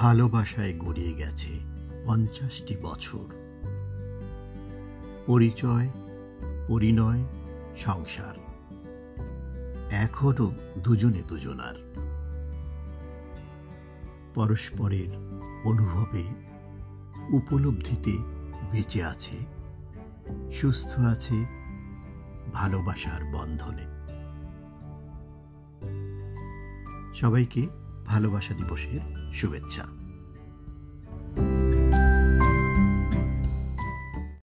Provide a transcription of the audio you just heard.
ভালোবাসায় গড়িয়ে গেছে পঞ্চাশটি বছর। পরিচয়, পরিণয়, সংসার। এখনও দুজনে দুজনার। পরস্পরের অনুভবে, উপলব্ধিতে বেঁচে আছে, সুস্থ আছে ভালোবাসার বন্ধনে। সবাইকে ভালোবাসা দিবসের শুভেচ্ছা।